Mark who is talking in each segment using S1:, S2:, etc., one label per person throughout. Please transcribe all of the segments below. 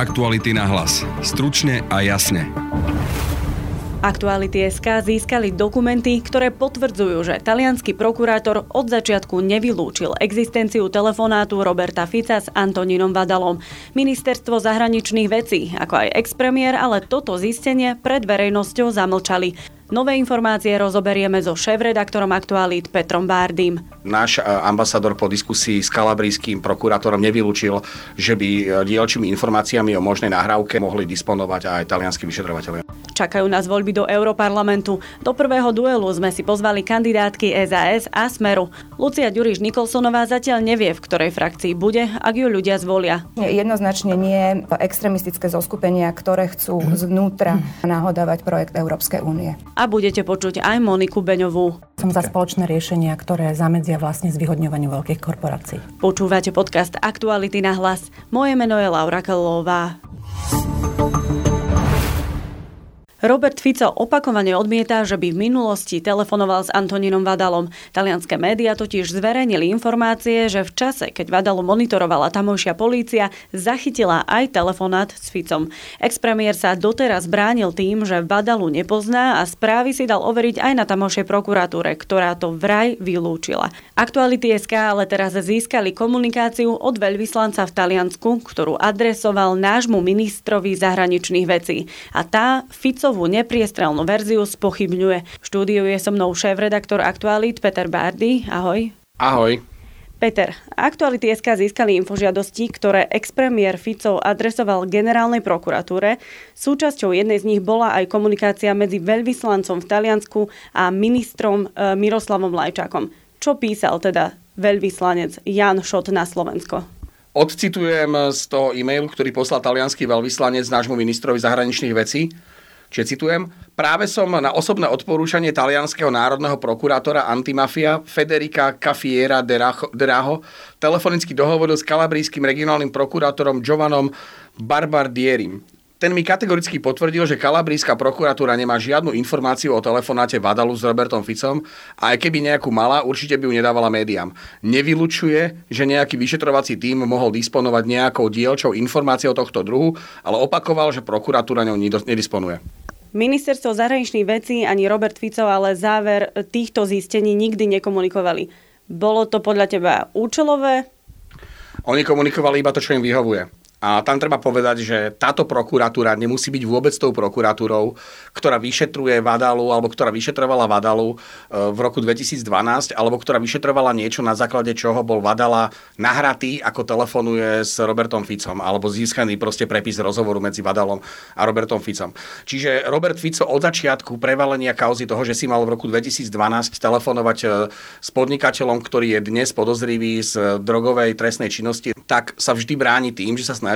S1: Aktuality na hlas. Stručne a jasne.
S2: Aktuality SK získali dokumenty, ktoré potvrdzujú, že talianský prokurátor od začiatku nevylúčil existenciu telefonátu Roberta Fica s Antonínom Vadalom. Ministerstvo zahraničných vecí, ako aj expremiér, ale toto zistenie pred verejnosťou zamlčali. Nové informácie rozoberieme so šéf-redaktorom Aktualit Petrom Bárdym.
S3: Náš e, ambasador po diskusii s kalabrijským prokurátorom nevylúčil, že by e, dielčími informáciami o možnej nahrávke mohli disponovať aj talianskí vyšetrovateľia.
S2: Čakajú nás voľby do Európarlamentu. Do prvého duelu sme si pozvali kandidátky SAS a Smeru. Lucia Ďuriš Nikolsonová zatiaľ nevie, v ktorej frakcii bude, ak ju ľudia zvolia.
S4: Jednoznačne nie extremistické zoskupenia, ktoré chcú znútra nahodávať projekt Európskej únie
S2: a budete počuť aj Moniku Beňovú.
S5: Som za spoločné riešenia, ktoré zamedzia vlastne zvyhodňovaniu veľkých korporácií.
S2: Počúvate podcast Aktuality na hlas. Moje meno je Laura Kalová. Robert Fico opakovane odmieta, že by v minulosti telefonoval s Antonínom Vadalom. Talianské médiá totiž zverejnili informácie, že v čase, keď Vadalu monitorovala tamojšia polícia, zachytila aj telefonát s Ficom. Expremiér sa doteraz bránil tým, že Vadalu nepozná a správy si dal overiť aj na tamojšej prokuratúre, ktorá to vraj vylúčila. Aktuality SK ale teraz získali komunikáciu od veľvyslanca v Taliansku, ktorú adresoval nášmu ministrovi zahraničných vecí. A tá Fico Ficovú nepriestrelnú verziu spochybňuje. V štúdiu je so mnou šéf-redaktor Aktualit Peter Bardy. Ahoj.
S3: Ahoj.
S2: Peter, Aktuality SK získali infožiadosti, ktoré expremiér Fico adresoval generálnej prokuratúre. Súčasťou jednej z nich bola aj komunikácia medzi veľvyslancom v Taliansku a ministrom e, Miroslavom Lajčákom. Čo písal teda veľvyslanec Jan Šot na Slovensko?
S3: Odcitujem z toho e-mailu, ktorý poslal talianský veľvyslanec nášmu ministrovi zahraničných vecí. Čiže citujem, práve som na osobné odporúčanie talianského národného prokurátora antimafia Federica Cafiera de Raho telefonicky dohovoril s kalabrijským regionálnym prokurátorom Giovannom Barbardierim. Ten mi kategoricky potvrdil, že kalabrijská prokuratúra nemá žiadnu informáciu o telefonáte Vadalu s Robertom Ficom a aj keby nejakú mala, určite by ju nedávala médiám. Nevylučuje, že nejaký vyšetrovací tím mohol disponovať nejakou dielčou informáciou tohto druhu, ale opakoval, že prokuratúra ňou nedisponuje.
S2: Ministerstvo zahraničných vecí ani Robert Fico ale záver týchto zistení nikdy nekomunikovali. Bolo to podľa teba účelové?
S3: Oni komunikovali iba to, čo im vyhovuje. A tam treba povedať, že táto prokuratúra nemusí byť vôbec tou prokuratúrou, ktorá vyšetruje Vadalu alebo ktorá vyšetrovala Vadalu e, v roku 2012 alebo ktorá vyšetrovala niečo, na základe čoho bol Vadala nahratý, ako telefonuje s Robertom Ficom alebo získaný proste prepis rozhovoru medzi Vadalom a Robertom Ficom. Čiže Robert Fico od začiatku prevalenia kauzy toho, že si mal v roku 2012 telefonovať e, s podnikateľom, ktorý je dnes podozrivý z drogovej trestnej činnosti, tak sa vždy bráni tým, že sa snaží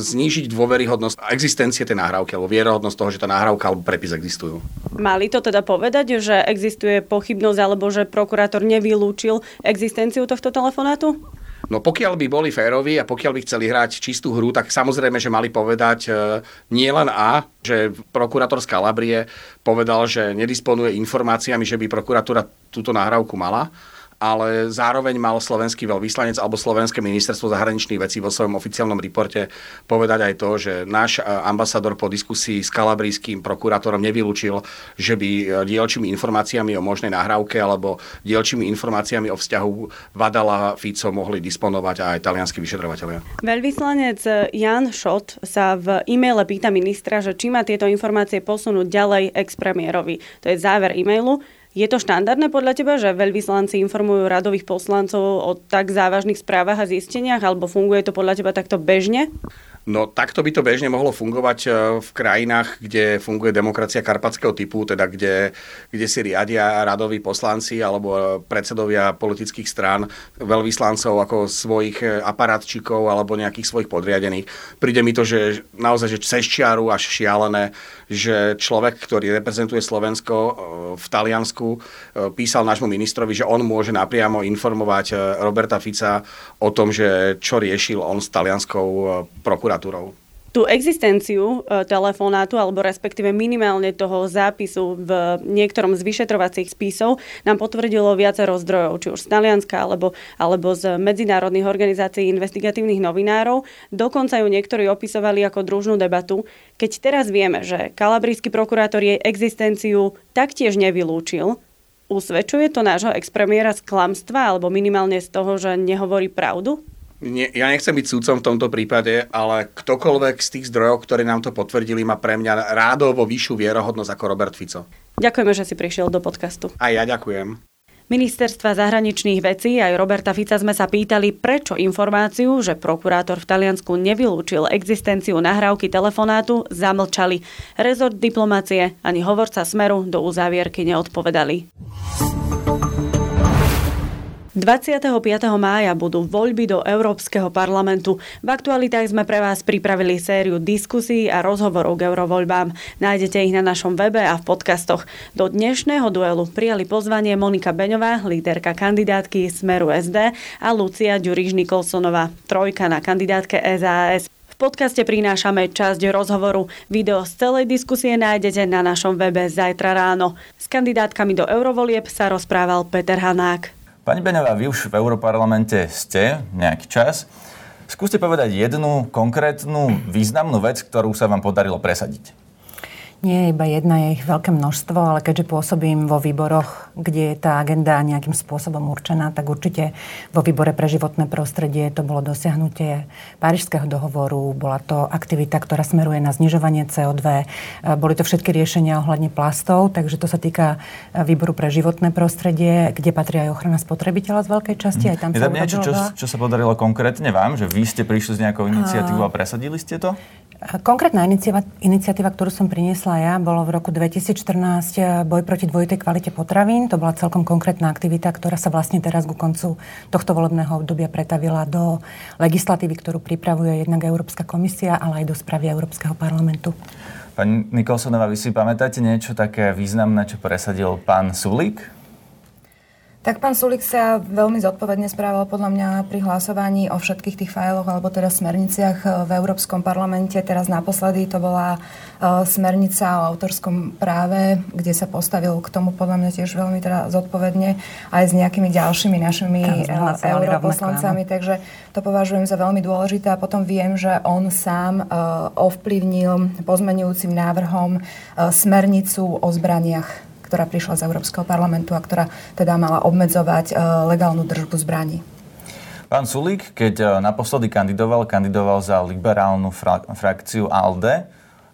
S3: znížiť dôveryhodnosť existencie tej nahrávky alebo vierohodnosť toho, že tá nahrávka alebo prepis existujú.
S2: Mali to teda povedať, že existuje pochybnosť alebo že prokurátor nevylúčil existenciu tohto telefonátu?
S3: No pokiaľ by boli férovi a pokiaľ by chceli hrať čistú hru, tak samozrejme, že mali povedať e, nie len A, že prokurátor z Kalabrie povedal, že nedisponuje informáciami, že by prokuratúra túto nahrávku mala, ale zároveň mal slovenský veľvyslanec alebo slovenské ministerstvo zahraničných vecí vo svojom oficiálnom reporte povedať aj to, že náš e, ambasador po diskusii s kalabrijským prokurátorom nevylúčil, že by e, dielčími informáciami o možnej nahrávke alebo dielčími informáciami o vzťahu Vadala Fico mohli disponovať aj talianskí vyšetrovateľia.
S2: Veľvyslanec Jan Šot sa v e-maile pýta ministra, že či má tieto informácie posunúť ďalej ex-premiérovi. To je záver e-mailu. Je to štandardné podľa teba, že veľvyslanci informujú radových poslancov o tak závažných správach a zisteniach, alebo funguje to podľa teba takto bežne?
S3: No takto by to bežne mohlo fungovať e, v krajinách, kde funguje demokracia karpatského typu, teda kde, kde si riadia radoví poslanci alebo e, predsedovia politických strán veľvyslancov ako svojich e, aparátčikov alebo nejakých svojich podriadených. Príde mi to, že naozaj že cez čiaru až šialené, že človek, ktorý reprezentuje Slovensko v Taliansku, písal nášmu ministrovi, že on môže napriamo informovať Roberta Fica o tom, že čo riešil on s talianskou prokuratúrou prokuratúrou.
S2: Tú existenciu e, telefonátu, alebo respektíve minimálne toho zápisu v niektorom z vyšetrovacích spisov nám potvrdilo viacero zdrojov, či už z Talianska, alebo, alebo z medzinárodných organizácií investigatívnych novinárov. Dokonca ju niektorí opisovali ako družnú debatu. Keď teraz vieme, že kalabrijský prokurátor jej existenciu taktiež nevylúčil, usvedčuje to nášho expremiéra z klamstva, alebo minimálne z toho, že nehovorí pravdu?
S3: Nie, ja nechcem byť súdcom v tomto prípade, ale ktokoľvek z tých zdrojov, ktorí nám to potvrdili, má pre mňa rádovo vyššiu vierohodnosť ako Robert Fico.
S2: Ďakujeme, že si prišiel do podcastu.
S3: A ja ďakujem.
S2: Ministerstva zahraničných vecí aj Roberta Fica sme sa pýtali, prečo informáciu, že prokurátor v Taliansku nevylúčil existenciu nahrávky telefonátu, zamlčali. Rezort diplomácie ani hovorca Smeru do uzávierky neodpovedali. 25. mája budú voľby do Európskeho parlamentu. V aktualitách sme pre vás pripravili sériu diskusí a rozhovorov k eurovoľbám. Nájdete ich na našom webe a v podcastoch. Do dnešného duelu prijali pozvanie Monika Beňová, líderka kandidátky Smeru SD a Lucia Ďuriš Nikolsonová, trojka na kandidátke SAS. Podcaste prinášame časť rozhovoru. Video z celej diskusie nájdete na našom webe zajtra ráno. S kandidátkami do eurovolieb sa rozprával Peter Hanák.
S6: Pani Beňová, vy už v Európarlamente ste nejaký čas. Skúste povedať jednu konkrétnu významnú vec, ktorú sa vám podarilo presadiť.
S5: Nie je iba jedna, je ich veľké množstvo, ale keďže pôsobím vo výboroch, kde je tá agenda nejakým spôsobom určená, tak určite vo výbore pre životné prostredie to bolo dosiahnutie Parížského dohovoru, bola to aktivita, ktorá smeruje na znižovanie CO2, e, boli to všetky riešenia ohľadne plastov, takže to sa týka výboru pre životné prostredie, kde patrí aj ochrana spotrebiteľa z veľkej časti. Aj tam
S6: je tam niečo, čo, čo sa podarilo konkrétne vám, že vy ste prišli s nejakou iniciatívou a presadili ste to?
S5: Konkrétna iniciatíva, ktorú som priniesla ja, bolo v roku 2014 eh, boj proti dvojitej kvalite potravín. To bola celkom konkrétna aktivita, ktorá sa vlastne teraz ku koncu tohto volebného obdobia pretavila do legislatívy, ktorú pripravuje jednak Európska komisia, ale aj do správy Európskeho parlamentu.
S6: Pani Nikolsonová, vy si pamätáte niečo také významné, čo presadil pán Sulík?
S4: Tak pán Sulik sa veľmi zodpovedne správal podľa mňa pri hlasovaní o všetkých tých fajloch alebo teda smerniciach eh, v Európskom parlamente. Teraz naposledy to bola uh, smernica o autorskom práve, kde sa postavil k tomu podľa mňa tiež veľmi teda zodpovedne aj s nejakými ďalšími našimi uh, europoslancami. Takže to považujem za veľmi dôležité a potom viem, že on sám ovplyvnil pozmenujúcim návrhom smernicu o zbraniach ktorá prišla z Európskeho parlamentu a ktorá teda mala obmedzovať e, legálnu držbu zbraní.
S6: Pán Sulík, keď e, naposledy kandidoval, kandidoval za liberálnu fra- frakciu ALDE,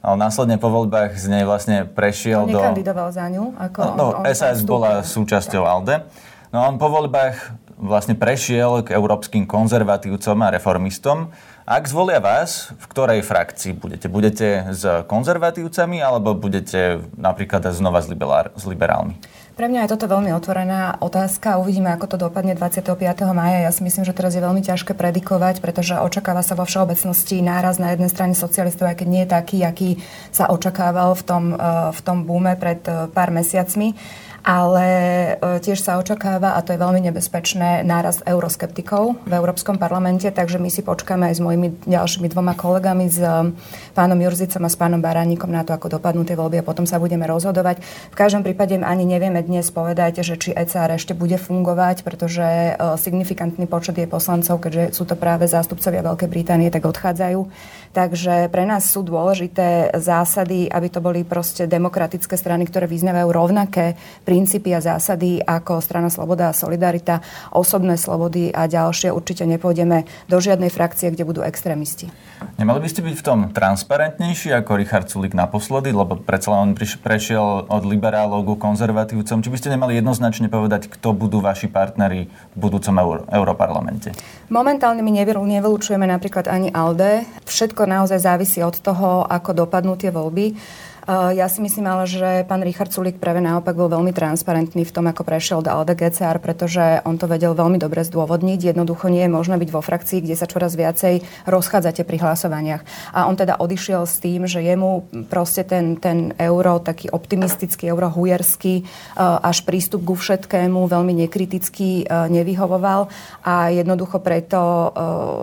S6: ale následne po voľbách z nej vlastne prešiel
S4: do... Nekandidoval za ňu? Ako
S6: no, on, on SAS bola súčasťou ALDE. No on po voľbách vlastne prešiel k európskym konzervatívcom a reformistom. Ak zvolia vás, v ktorej frakcii budete? Budete s konzervatívcami alebo budete napríklad znova s, liberál, s liberálmi?
S4: Pre mňa je toto veľmi otvorená otázka. Uvidíme, ako to dopadne 25. maja. Ja si myslím, že teraz je veľmi ťažké predikovať, pretože očakáva sa vo všeobecnosti náraz na jednej strane socialistov, aj keď nie je taký, aký sa očakával v tom, eh, v tom búme pred eh, pár mesiacmi ale e, tiež sa očakáva, a to je veľmi nebezpečné, nárast euroskeptikov v Európskom parlamente, takže my si počkáme aj s mojimi ďalšími dvoma kolegami, s e, pánom Jurzicom a s pánom Baránikom na to, ako dopadnú tie voľby a potom sa budeme rozhodovať. V každom prípade ani nevieme dnes povedať, že či ECR ešte bude fungovať, pretože e, signifikantný počet je poslancov, keďže sú to práve zástupcovia Veľkej Británie, tak odchádzajú. Takže pre nás sú dôležité zásady, aby to boli proste demokratické strany, ktoré vyznávajú rovnaké princípy a zásady ako strana Sloboda a Solidarita, osobné slobody a ďalšie. Určite nepôjdeme do žiadnej frakcie, kde budú extrémisti.
S6: Nemali by ste byť v tom transparentnejší ako Richard Sulik naposledy, lebo predsa len on prešiel od liberálov ku konzervatívcom. Či by ste nemali jednoznačne povedať, kto budú vaši partneri v budúcom Euró- Europarlamente?
S4: Momentálne my nevylučujeme napríklad ani ALDE. Všetko naozaj závisí od toho, ako dopadnú tie voľby. Ja si myslím ale, že pán Richard Sulik práve naopak bol veľmi transparentný v tom, ako prešiel do LDGCR, pretože on to vedel veľmi dobre zdôvodniť. Jednoducho nie je možné byť vo frakcii, kde sa čoraz viacej rozchádzate pri hlasovaniach. A on teda odišiel s tým, že jemu proste ten, ten euro, taký optimistický, eurohujerský, až prístup ku všetkému veľmi nekriticky nevyhovoval a jednoducho preto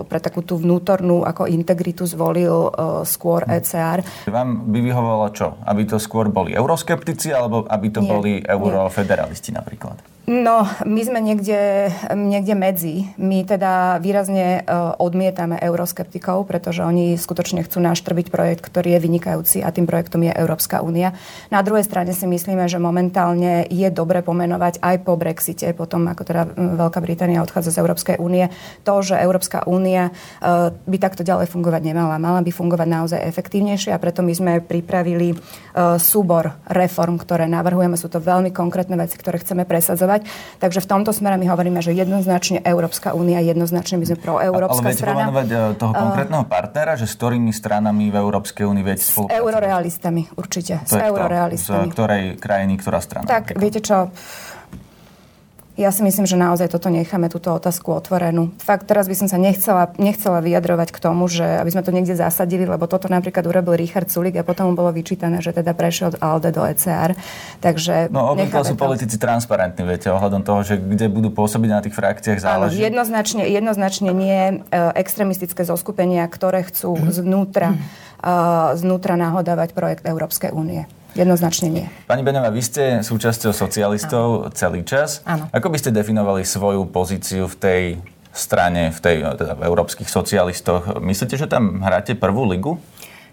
S4: pre takú tú vnútornú ako integritu zvolil skôr ECR.
S6: Vám by vyhovovalo čo? Aby to skôr boli euroskeptici alebo aby to nie, boli eurofederalisti napríklad?
S4: No, my sme niekde, niekde medzi. My teda výrazne uh, odmietame euroskeptikov, pretože oni skutočne chcú naštrbiť projekt, ktorý je vynikajúci a tým projektom je Európska únia. Na druhej strane si myslíme, že momentálne je dobre pomenovať aj po Brexite, potom ako teda Veľká Británia odchádza z Európskej únie, to, že Európska únia uh, by takto ďalej fungovať nemala. Mala by fungovať naozaj efektívnejšie a preto my sme pripravili uh, súbor reform, ktoré navrhujeme. Sú to veľmi konkrétne veci, ktoré chceme presadzovať realizovať. Takže v tomto smere my hovoríme, že jednoznačne Európska únia, jednoznačne my sme pro Európska
S6: Ale strana. Ale toho konkrétneho partnera, že s ktorými stranami v Európskej únii viete spolupracovať?
S4: S eurorealistami, určite. To s eurorealistami.
S6: Z ktorej krajiny, ktorá strana?
S4: Tak, viete čo, ja si myslím, že naozaj toto necháme, túto otázku otvorenú. Fakt, teraz by som sa nechcela, nechcela vyjadrovať k tomu, že aby sme to niekde zasadili, lebo toto napríklad urobil Richard Sulik a potom mu bolo vyčítané, že teda prešiel od ALDE do ECR. Takže
S6: no, obvykle sú to. politici transparentní, viete, ohľadom toho, že kde budú pôsobiť na tých frakciách záleží.
S4: Áno, jednoznačne, jednoznačne nie e, extremistické zoskupenia, ktoré chcú mhm. znútra, uh, znútra nahodávať projekt Európskej únie. Jednoznačne nie.
S6: Pani Beňová, vy ste súčasťou socialistov Áno. celý čas.
S4: Áno.
S6: Ako by ste definovali svoju pozíciu v tej strane, v tej teda v európskych socialistoch? Myslíte, že tam hráte prvú ligu?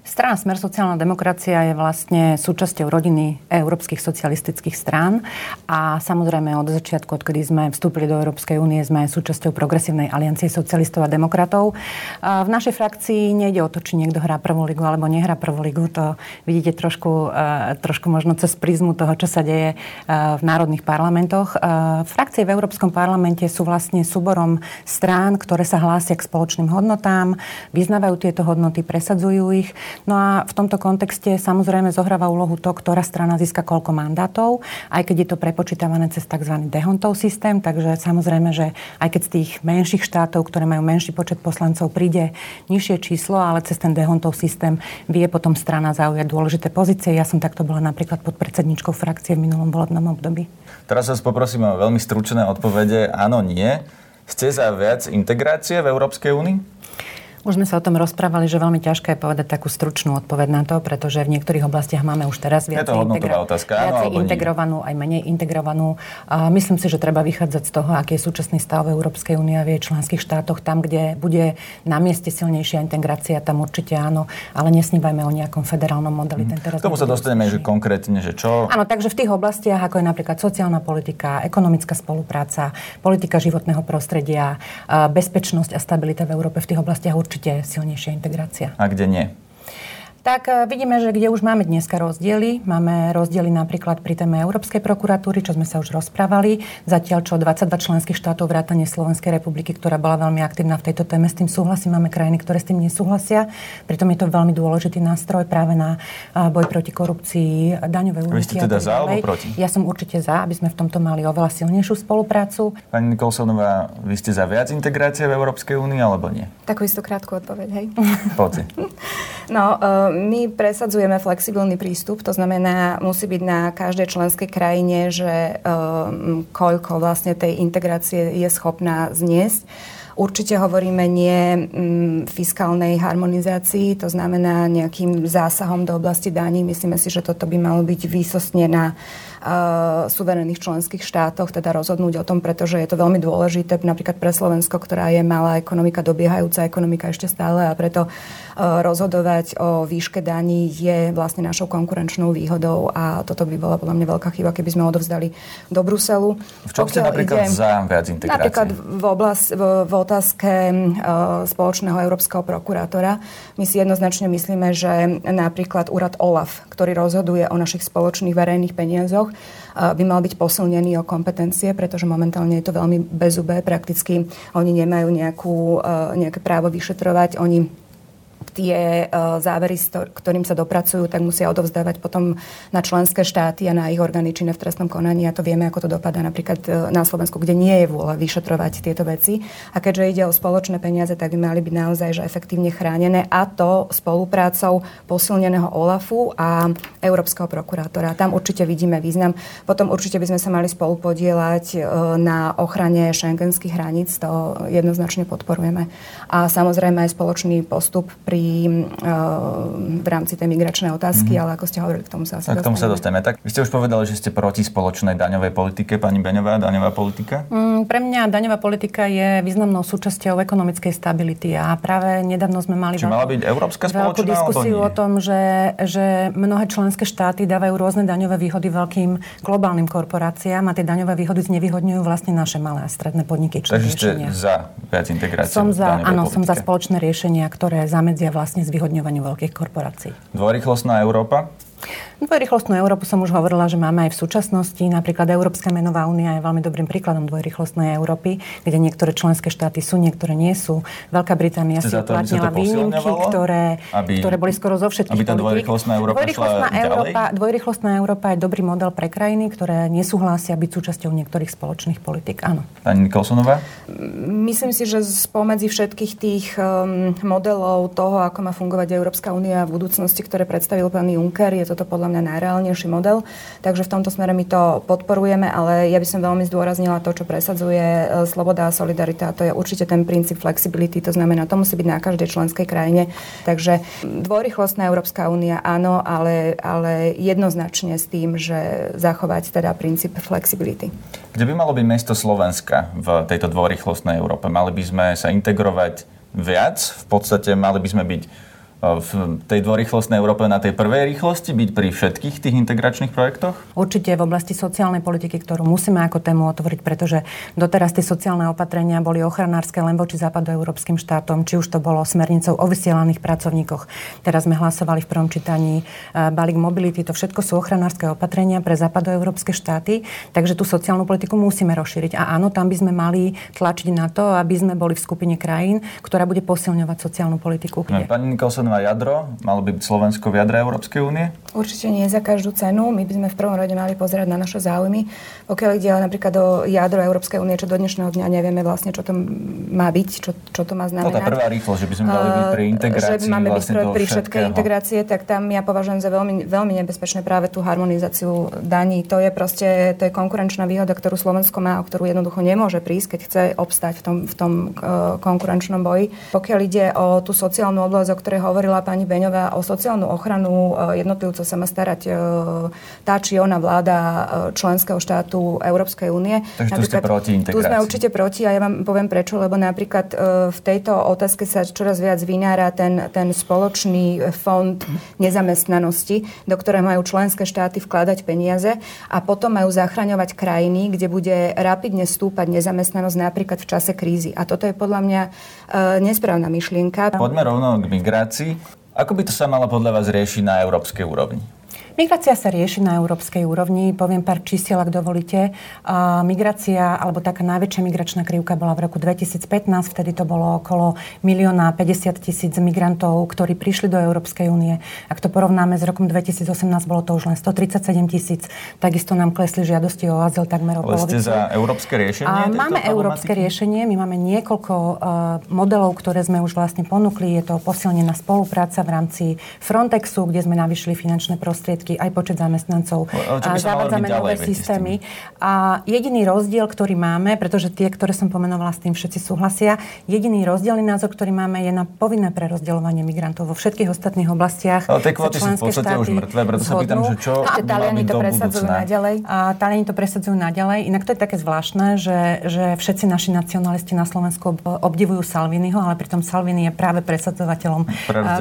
S5: Strana Smer sociálna demokracia je vlastne súčasťou rodiny európskych socialistických strán a samozrejme od začiatku, odkedy sme vstúpili do Európskej únie, sme súčasťou progresívnej aliancie socialistov a demokratov. V našej frakcii nejde o to, či niekto hrá prvú ligu alebo nehrá prvú ligu. To vidíte trošku, e, trošku možno cez prízmu toho, čo sa deje e, v národných parlamentoch. E, frakcie v Európskom parlamente sú vlastne súborom strán, ktoré sa hlásia k spoločným hodnotám, vyznávajú tieto hodnoty, presadzujú ich. No a v tomto kontexte samozrejme zohráva úlohu to, ktorá strana získa koľko mandátov, aj keď je to prepočítavané cez tzv. dehontov systém, takže samozrejme, že aj keď z tých menších štátov, ktoré majú menší počet poslancov, príde nižšie číslo, ale cez ten dehontov systém vie potom strana zaujať dôležité pozície. Ja som takto bola napríklad pod predsedničkou frakcie v minulom volebnom období.
S6: Teraz vás poprosím o veľmi stručné odpovede. Áno, nie. Ste za viac integrácie v Európskej únii?
S5: Už sme sa o tom rozprávali, že veľmi ťažké je povedať takú stručnú odpoveď na to, pretože v niektorých oblastiach máme už teraz viac
S6: integra- otázka,
S5: viacej integrovanú, aj menej integrovanú. A myslím si, že treba vychádzať z toho, aký je súčasný stav Európskej únie a v jej členských štátoch. Tam, kde bude na mieste silnejšia integrácia, tam určite áno, ale nesnívajme o nejakom federálnom modeli.
S6: Mm. Ten teraz K tomu sa dostaneme, že konkrétne, že čo?
S5: Áno, takže v tých oblastiach, ako je napríklad sociálna politika, ekonomická spolupráca, politika životného prostredia, bezpečnosť a stabilita v Európe v tých oblastiach určite určite silnejšia integrácia.
S6: A kde nie?
S5: Tak e, vidíme, že kde už máme dneska rozdiely. Máme rozdiely napríklad pri téme Európskej prokuratúry, čo sme sa už rozprávali. Zatiaľ, čo 22 členských štátov vrátane Slovenskej republiky, ktorá bola veľmi aktívna v tejto téme, s tým súhlasí. Máme krajiny, ktoré s tým nesúhlasia. Pritom je to veľmi dôležitý nástroj práve na boj proti korupcii, daňové
S6: úniky. Vy ste teda za alebo proti?
S5: Ja som určite za, aby sme v tomto mali oveľa silnejšiu spoluprácu.
S6: Pani Nikolsonová, vy ste za viac integrácie v Európskej únii alebo nie?
S4: Takú istú krátku odpoveď, hej?
S6: Poďte.
S4: No, uh, my presadzujeme flexibilný prístup, to znamená, musí byť na každej členskej krajine, že um, koľko vlastne tej integrácie je schopná zniesť. Určite hovoríme nie mm, fiskálnej harmonizácii, to znamená nejakým zásahom do oblasti daní. Myslíme si, že toto by malo byť výsostne na uh, suverených členských štátoch, teda rozhodnúť o tom, pretože je to veľmi dôležité napríklad pre Slovensko, ktorá je malá ekonomika, dobiehajúca ekonomika ešte stále a preto uh, rozhodovať o výške daní je vlastne našou konkurenčnou výhodou a toto by bola podľa mňa veľká chyba, keby sme odovzdali do Bruselu.
S6: V čom ste napríklad ide, za viac integrácie?
S4: Napríklad v, oblast, v, v otázke uh, spoločného európskeho prokurátora. My si jednoznačne myslíme, že napríklad úrad OLAF, ktorý rozhoduje o našich spoločných verejných peniazoch, by mal byť posilnený o kompetencie, pretože momentálne je to veľmi bezubé. Prakticky oni nemajú nejakú, nejaké právo vyšetrovať. Oni tie závery, s ktorým sa dopracujú, tak musia odovzdávať potom na členské štáty a na ich orgány činné v trestnom konaní. A to vieme, ako to dopadá napríklad na Slovensku, kde nie je vôľa vyšetrovať tieto veci. A keďže ide o spoločné peniaze, tak by mali byť naozaj že efektívne chránené a to spoluprácou posilneného OLAFu a Európskeho prokurátora. Tam určite vidíme význam. Potom určite by sme sa mali spolu podielať na ochrane šengenských hraníc. To jednoznačne podporujeme. A samozrejme aj spoločný postup pri, uh, v rámci tej migračnej otázky, mm-hmm. ale ako ste hovorili, k tomu sa asi
S6: tak, k tomu sa dostaneme. Tak vy ste už povedali, že ste proti spoločnej daňovej politike. Pani Beňová, daňová politika?
S5: Mm, pre mňa daňová politika je významnou súčasťou ekonomickej stability a práve nedávno sme mali
S6: Či mala byť európska
S5: veľkú diskusiu o tom, že, že mnohé členské štáty dávajú rôzne daňové výhody veľkým globálnym korporáciám a tie daňové výhody znevýhodňujú vlastne naše malé a stredné podniky.
S6: Takže ste za viac integrácie?
S5: Som za, áno, politike. som za spoločné riešenia, ktoré zamedzia vlastne zvyhodňovaniu veľkých korporácií.
S6: Dvorýchlostná Európa?
S5: Dvojrychlostnú Európu som už hovorila, že máme aj v súčasnosti. Napríklad Európska menová únia je veľmi dobrým príkladom dvojrychlostnej Európy, kde niektoré členské štáty sú, niektoré nie sú. Veľká Británia si uplatnila výnimky, ktoré, aby, ktoré boli skoro zo všetkých
S6: aby tá dvojrychlostná Európa dvojrychlostná
S5: Európa, dvojrychlostná Európa je dobrý model pre krajiny, ktoré nesúhlasia byť súčasťou niektorých spoločných politik. Áno.
S6: Pani Nikolsonová?
S4: Myslím si, že spomedzi všetkých tých um, modelov toho, ako má fungovať Európska únia v budúcnosti, ktoré predstavil pán Juncker, je toto podľa mňa najreálnejší model. Takže v tomto smere my to podporujeme, ale ja by som veľmi zdôraznila to, čo presadzuje e, sloboda a solidarita. A to je určite ten princíp flexibility. To znamená, to musí byť na každej členskej krajine. Takže dvorýchlostná Európska únia áno, ale, ale jednoznačne s tým, že zachovať teda princíp flexibility.
S6: Kde by malo byť miesto Slovenska v tejto dvorýchlostnej Európe? Mali by sme sa integrovať viac? V podstate mali by sme byť v tej dvorýchlostnej Európe na tej prvej rýchlosti byť pri všetkých tých integračných projektoch?
S5: Určite v oblasti sociálnej politiky, ktorú musíme ako tému otvoriť, pretože doteraz tie sociálne opatrenia boli ochranárske len voči západoeurópskym štátom, či už to bolo smernicou o vysielaných pracovníkoch. Teraz sme hlasovali v prvom čítaní e, balík mobility, to všetko sú ochranárske opatrenia pre západoeurópske štáty, takže tú sociálnu politiku musíme rozšíriť. A áno, tam by sme mali tlačiť na to, aby sme boli v skupine krajín, ktorá bude posilňovať sociálnu politiku.
S6: No, pani Nikolson, na jadro? Malo by byť Slovensko v jadre Európskej únie?
S4: Určite nie za každú cenu. My by sme v prvom rade mali pozerať na naše záujmy. Pokiaľ ide napríklad o jadro Európskej únie, čo do dnešného dňa nevieme vlastne, čo to má byť, čo, čo to má znamenať.
S6: No tá prvá rýchlosť, že by sme mali byť pri integrácii. Že by máme
S4: vlastne byť pri všetkej integrácie, tak tam ja považujem za veľmi, veľmi nebezpečné práve tú harmonizáciu daní. To je proste to je konkurenčná výhoda, ktorú Slovensko má, o ktorú jednoducho nemôže prísť, keď chce obstať v tom, v tom konkurenčnom boji. Pokiaľ ide o tú sociálnu oblasť, o ktorej hovorila pani Beňová, o sociálnu ochranu e, jednotlivcov sa má starať e, tá či ona vláda e, členského štátu Európskej únie.
S6: Takže tu ste proti integrácii.
S4: Tu sme určite proti a ja vám poviem prečo, lebo napríklad v tejto otázke sa čoraz viac vynára ten, ten spoločný fond nezamestnanosti, do ktorého majú členské štáty vkladať peniaze a potom majú zachraňovať krajiny, kde bude rapidne stúpať nezamestnanosť napríklad v čase krízy. A toto je podľa mňa nesprávna myšlienka.
S6: Poďme rovno k migrácii. Ako by to sa malo podľa vás riešiť na európskej úrovni?
S5: Migrácia sa rieši na európskej úrovni. Poviem pár čísiel, ak dovolíte. Migrácia, alebo taká najväčšia migračná krivka bola v roku 2015. Vtedy to bolo okolo milióna 50 tisíc migrantov, ktorí prišli do Európskej únie. Ak to porovnáme s rokom 2018, bolo to už len 137 tisíc. Takisto nám klesli žiadosti o azyl takmer o polovicu.
S6: za európske riešenie? A
S5: máme európske riešenie. My máme niekoľko uh, modelov, ktoré sme už vlastne ponúkli. Je to posilnená spolupráca v rámci Frontexu, kde sme navýšili finančné prostriedky všetky, aj počet zamestnancov. A zavádzame nové systémy. A jediný rozdiel, ktorý máme, pretože tie, ktoré som pomenovala, s tým všetci súhlasia, jediný rozdielný názor, ktorý máme, je na povinné prerozdeľovanie migrantov vo všetkých ostatných oblastiach.
S6: Ale tie kvóty sú v podstate už mŕtve, preto sa pýtam, že čo no, Taliani to presadzujú naďalej.
S5: A Taliani to presadzujú naďalej. Inak to je také zvláštne, že, že všetci naši nacionalisti na Slovensku obdivujú Salviniho, ale pritom Salvini je práve presadzovateľom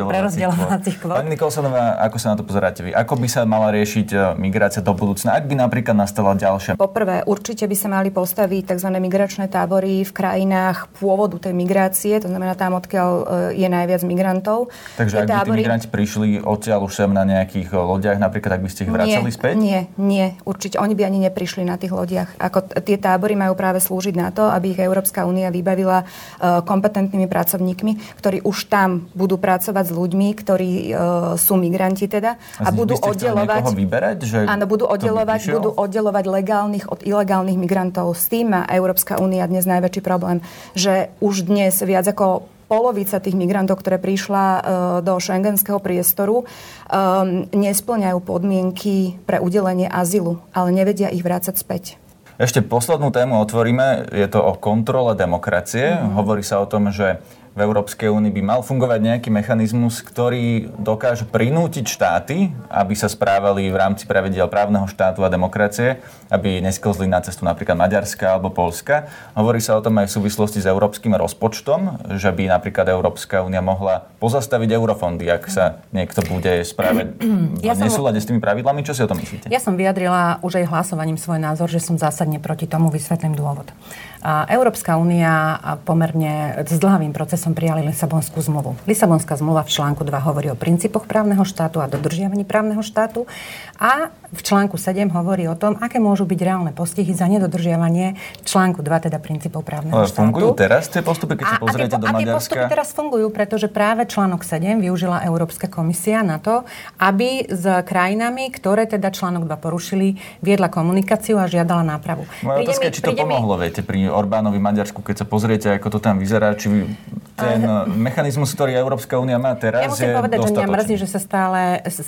S5: prerozdeľovacích kvót.
S6: Pani Nikolsonová, ako sa na to pozeráte vy? Ako by sa sa mala riešiť e, migrácia do budúcna, ak by napríklad nastala ďalšia?
S4: Poprvé, určite by sa mali postaviť tzv. migračné tábory v krajinách pôvodu tej migrácie, to znamená tam, odkiaľ e, je najviac migrantov.
S6: Takže ak by tí migranti prišli odtiaľ už sem na nejakých e, lodiach, napríklad ak by ste ich vracali
S4: nie,
S6: späť?
S4: Nie, nie, určite. Oni by ani neprišli na tých lodiach. Ako tie tábory majú práve slúžiť na to, aby ich Európska únia vybavila kompetentnými pracovníkmi, ktorí už tam budú pracovať s ľuďmi, ktorí sú migranti teda
S6: a, a budú oddelovať... vyberať? Že
S4: áno, budú oddelovať, budú oddelovať legálnych od ilegálnych migrantov. S tým má Európska únia dnes najväčší problém, že už dnes viac ako polovica tých migrantov, ktoré prišla uh, do šengenského priestoru, um, nesplňajú podmienky pre udelenie azylu, ale nevedia ich vrácať späť.
S6: Ešte poslednú tému otvoríme. Je to o kontrole demokracie. Mm-hmm. Hovorí sa o tom, že v Európskej únii by mal fungovať nejaký mechanizmus, ktorý dokáže prinútiť štáty, aby sa správali v rámci pravidiel právneho štátu a demokracie, aby nesklzli na cestu napríklad Maďarska alebo Polska. Hovorí sa o tom aj v súvislosti s európskym rozpočtom, že by napríklad Európska únia mohla pozastaviť eurofondy, ak sa niekto bude správať ja v nesúlade s tými pravidlami. Čo si o tom myslíte?
S5: Ja som vyjadrila už aj hlasovaním svoj názor, že som zásadne proti tomu, vysvetlím dôvod. Európska únia pomerne s dlhavým procesom prijali Lisabonskú zmluvu. Lisabonská zmluva v článku 2 hovorí o princípoch právneho štátu a dodržiavaní právneho štátu a v článku 7 hovorí o tom, aké môžu byť reálne postihy za nedodržiavanie článku 2, teda princípov právneho Ale štátu.
S6: fungujú teraz tie postupy, keď sa pozriete
S5: do
S6: Maďarska? A tie
S5: postupy teraz fungujú, pretože práve článok 7 využila Európska komisia na to, aby s krajinami, ktoré teda článok 2 porušili, viedla komunikáciu a žiadala nápravu.
S6: Moja otázka je, či to pomohlo, mi... viete, pri Orbánovi Maďarsku, keď sa pozriete, ako to tam vyzerá, či ten mechanizmus, ktorý Európska únia má teraz, ja musím
S5: je povedať, dostatočný. že mňa mrzí, že sa stále,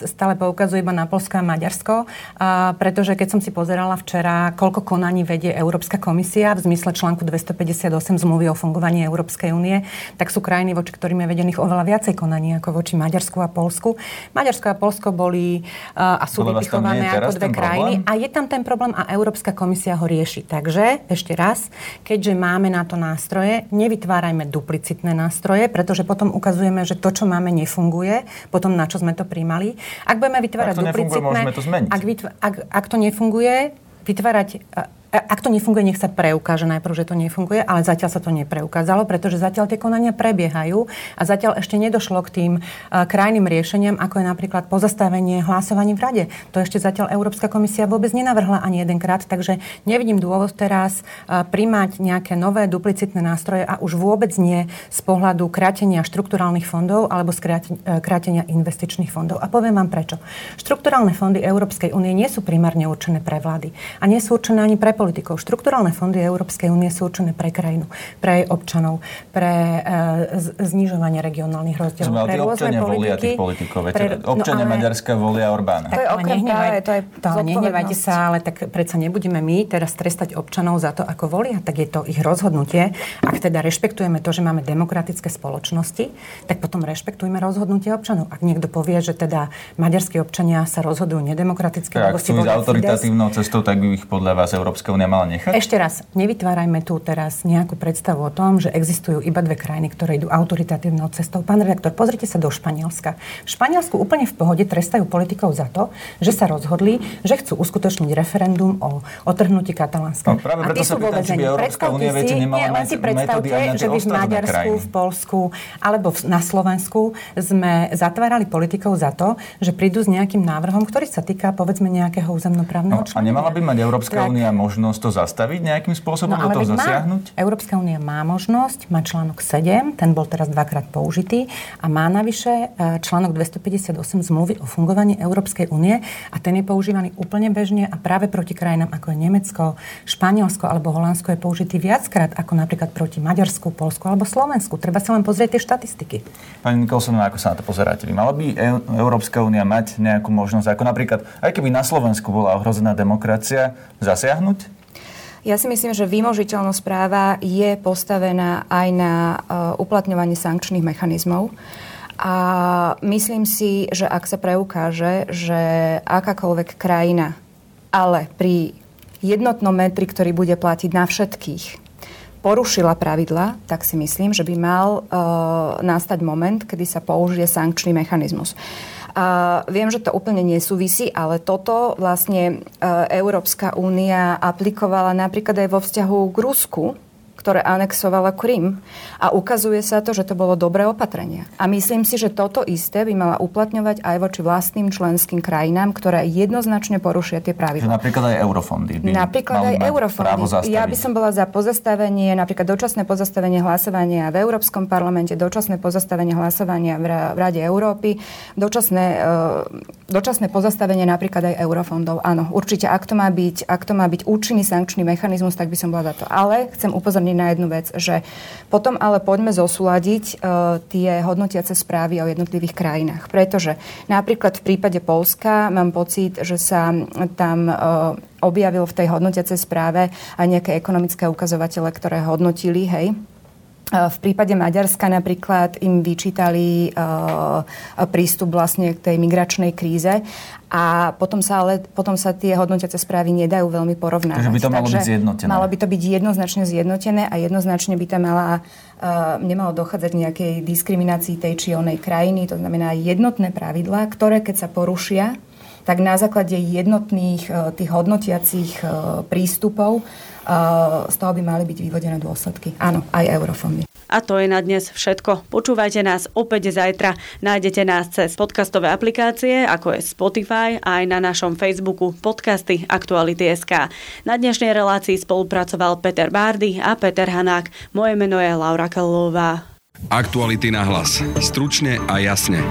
S5: stále poukazuje iba na Polsko a Maďarsko, a pretože keď som si pozerala včera, koľko konaní vedie Európska komisia v zmysle článku 258 zmluvy o fungovaní Európskej únie, tak sú krajiny, voči ktorým je vedených oveľa viacej konaní ako voči Maďarsku a Polsku. Maďarsko a Polsko boli a sú vypichované ako dve krajiny a je tam ten problém a Európska komisia ho rieši. Takže ešte raz, keďže máme na to nástroje, nevytvárajme duplicitné nástroje, pretože potom ukazujeme, že to, čo máme, nefunguje, potom na čo sme to príjmali. Ak budeme vytvárať ak to duplicitné... Ak, vytv- ak, ak to nefunguje, vytvárať ak to nefunguje, nech sa preukáže najprv, že to nefunguje, ale zatiaľ sa to nepreukázalo, pretože zatiaľ tie konania prebiehajú a zatiaľ ešte nedošlo k tým uh, krajným riešeniam, ako je napríklad pozastavenie hlasovaní v rade. To ešte zatiaľ Európska komisia vôbec nenavrhla ani jedenkrát, takže nevidím dôvod teraz uh, primať nejaké nové duplicitné nástroje a už vôbec nie z pohľadu krátenia štrukturálnych fondov alebo z uh, krátenia investičných fondov. A poviem vám prečo. Štrukturálne fondy Európskej únie nie sú primárne určené pre vlády a nie sú určené ani pre politikov. Štrukturálne fondy Európskej únie sú určené pre krajinu, pre jej občanov, pre e, znižovanie regionálnych rozdielov.
S6: Pre občania politiky, volia tých politikov. Pre, občania no, ale, Maďarska volia Orbána.
S5: Tak, to je okrem práve, to je to nehnevajte sa, ale tak predsa nebudeme my teraz trestať občanov za to, ako volia, tak je to ich rozhodnutie. Ak teda rešpektujeme to, že máme demokratické spoločnosti, tak potom rešpektujme rozhodnutie občanov. Ak niekto povie, že teda maďarskí občania sa rozhodujú nedemokraticky,
S6: tak, ak chcú ísť autoritatívnou cestou, tak by ich podľa vás Európska Európska únia mala nechať?
S5: Ešte raz, nevytvárajme tu teraz nejakú predstavu o tom, že existujú iba dve krajiny, ktoré idú autoritatívnou cestou. Pán redaktor, pozrite sa do Španielska. V Španielsku úplne v pohode trestajú politikov za to, že sa rozhodli, že chcú uskutočniť referendum o otrhnutí Katalánska.
S6: No, práve preto sa pýtam, či by Európska únia, viete, nemala
S5: nie, len si predstavte, že by v Maďarsku, v Polsku alebo na Slovensku sme zatvárali politikov za to, že prídu s nejakým návrhom, ktorý sa týka povedzme nejakého územnoprávneho
S6: no, A nemala by mať Európska únia možnosť možnosť to zastaviť nejakým spôsobom, no, do toho zasiahnuť?
S5: Má, Európska únia má možnosť, má článok 7, ten bol teraz dvakrát použitý a má navyše e, článok 258 zmluvy o fungovaní Európskej únie a ten je používaný úplne bežne a práve proti krajinám ako je Nemecko, Španielsko alebo Holandsko je použitý viackrát ako napríklad proti Maďarsku, Polsku alebo Slovensku. Treba si len pozrieť tie štatistiky.
S6: Pani Nikolsonová, ako sa na to pozeráte? Mala by e- Európska únia mať nejakú možnosť, ako napríklad, aj keby na Slovensku bola ohrozená demokracia, zasiahnuť?
S4: Ja si myslím, že vymožiteľnosť práva je postavená aj na uh, uplatňovanie sankčných mechanizmov. A myslím si, že ak sa preukáže, že akákoľvek krajina, ale pri jednotnom metri, ktorý bude platiť na všetkých, porušila pravidla, tak si myslím, že by mal uh, nastať moment, kedy sa použije sankčný mechanizmus. Viem, že to úplne nesúvisí, ale toto vlastne uh, Európska únia aplikovala napríklad aj vo vzťahu k Rusku, ktoré anexovala Krym. A ukazuje sa to, že to bolo dobré opatrenie. A myslím si, že toto isté by mala uplatňovať aj voči vlastným členským krajinám, ktoré jednoznačne porušia tie pravidlá.
S6: Napríklad aj eurofondy. By
S4: napríklad aj eurofondy. Ja by som bola za pozastavenie, napríklad dočasné pozastavenie hlasovania v Európskom parlamente, dočasné pozastavenie hlasovania v Rade Európy, dočasné, e, dočasné pozastavenie napríklad aj eurofondov. Áno, určite, ak to má byť, ak to má byť účinný sankčný mechanizmus, tak by som bola za to. Ale chcem upozorniť upozorniť na jednu vec, že potom ale poďme zosúľadiť uh, tie hodnotiace správy o jednotlivých krajinách. Pretože napríklad v prípade Polska mám pocit, že sa tam uh, objavil v tej hodnotiacej správe aj nejaké ekonomické ukazovatele, ktoré hodnotili, hej, v prípade Maďarska napríklad im vyčítali uh, prístup vlastne k tej migračnej kríze a potom sa ale potom sa tie hodnotiace správy nedajú veľmi porovnávať.
S6: Takže by to malo Takže byť zjednotené.
S4: Malo by to byť jednoznačne zjednotené a jednoznačne by tam mala, uh, nemalo dochádzať nejakej diskriminácii tej či onej krajiny. To znamená jednotné pravidlá, ktoré keď sa porušia, tak na základe jednotných tých hodnotiacich prístupov z toho by mali byť vyvodené dôsledky. Áno, aj eurofondy.
S2: A to je na dnes všetko. Počúvajte nás opäť zajtra. Nájdete nás cez podcastové aplikácie, ako je Spotify, aj na našom Facebooku podcasty Aktuality.sk. Na dnešnej relácii spolupracoval Peter Bárdy a Peter Hanák. Moje meno je Laura Kalová.
S1: Aktuality na hlas. Stručne a jasne.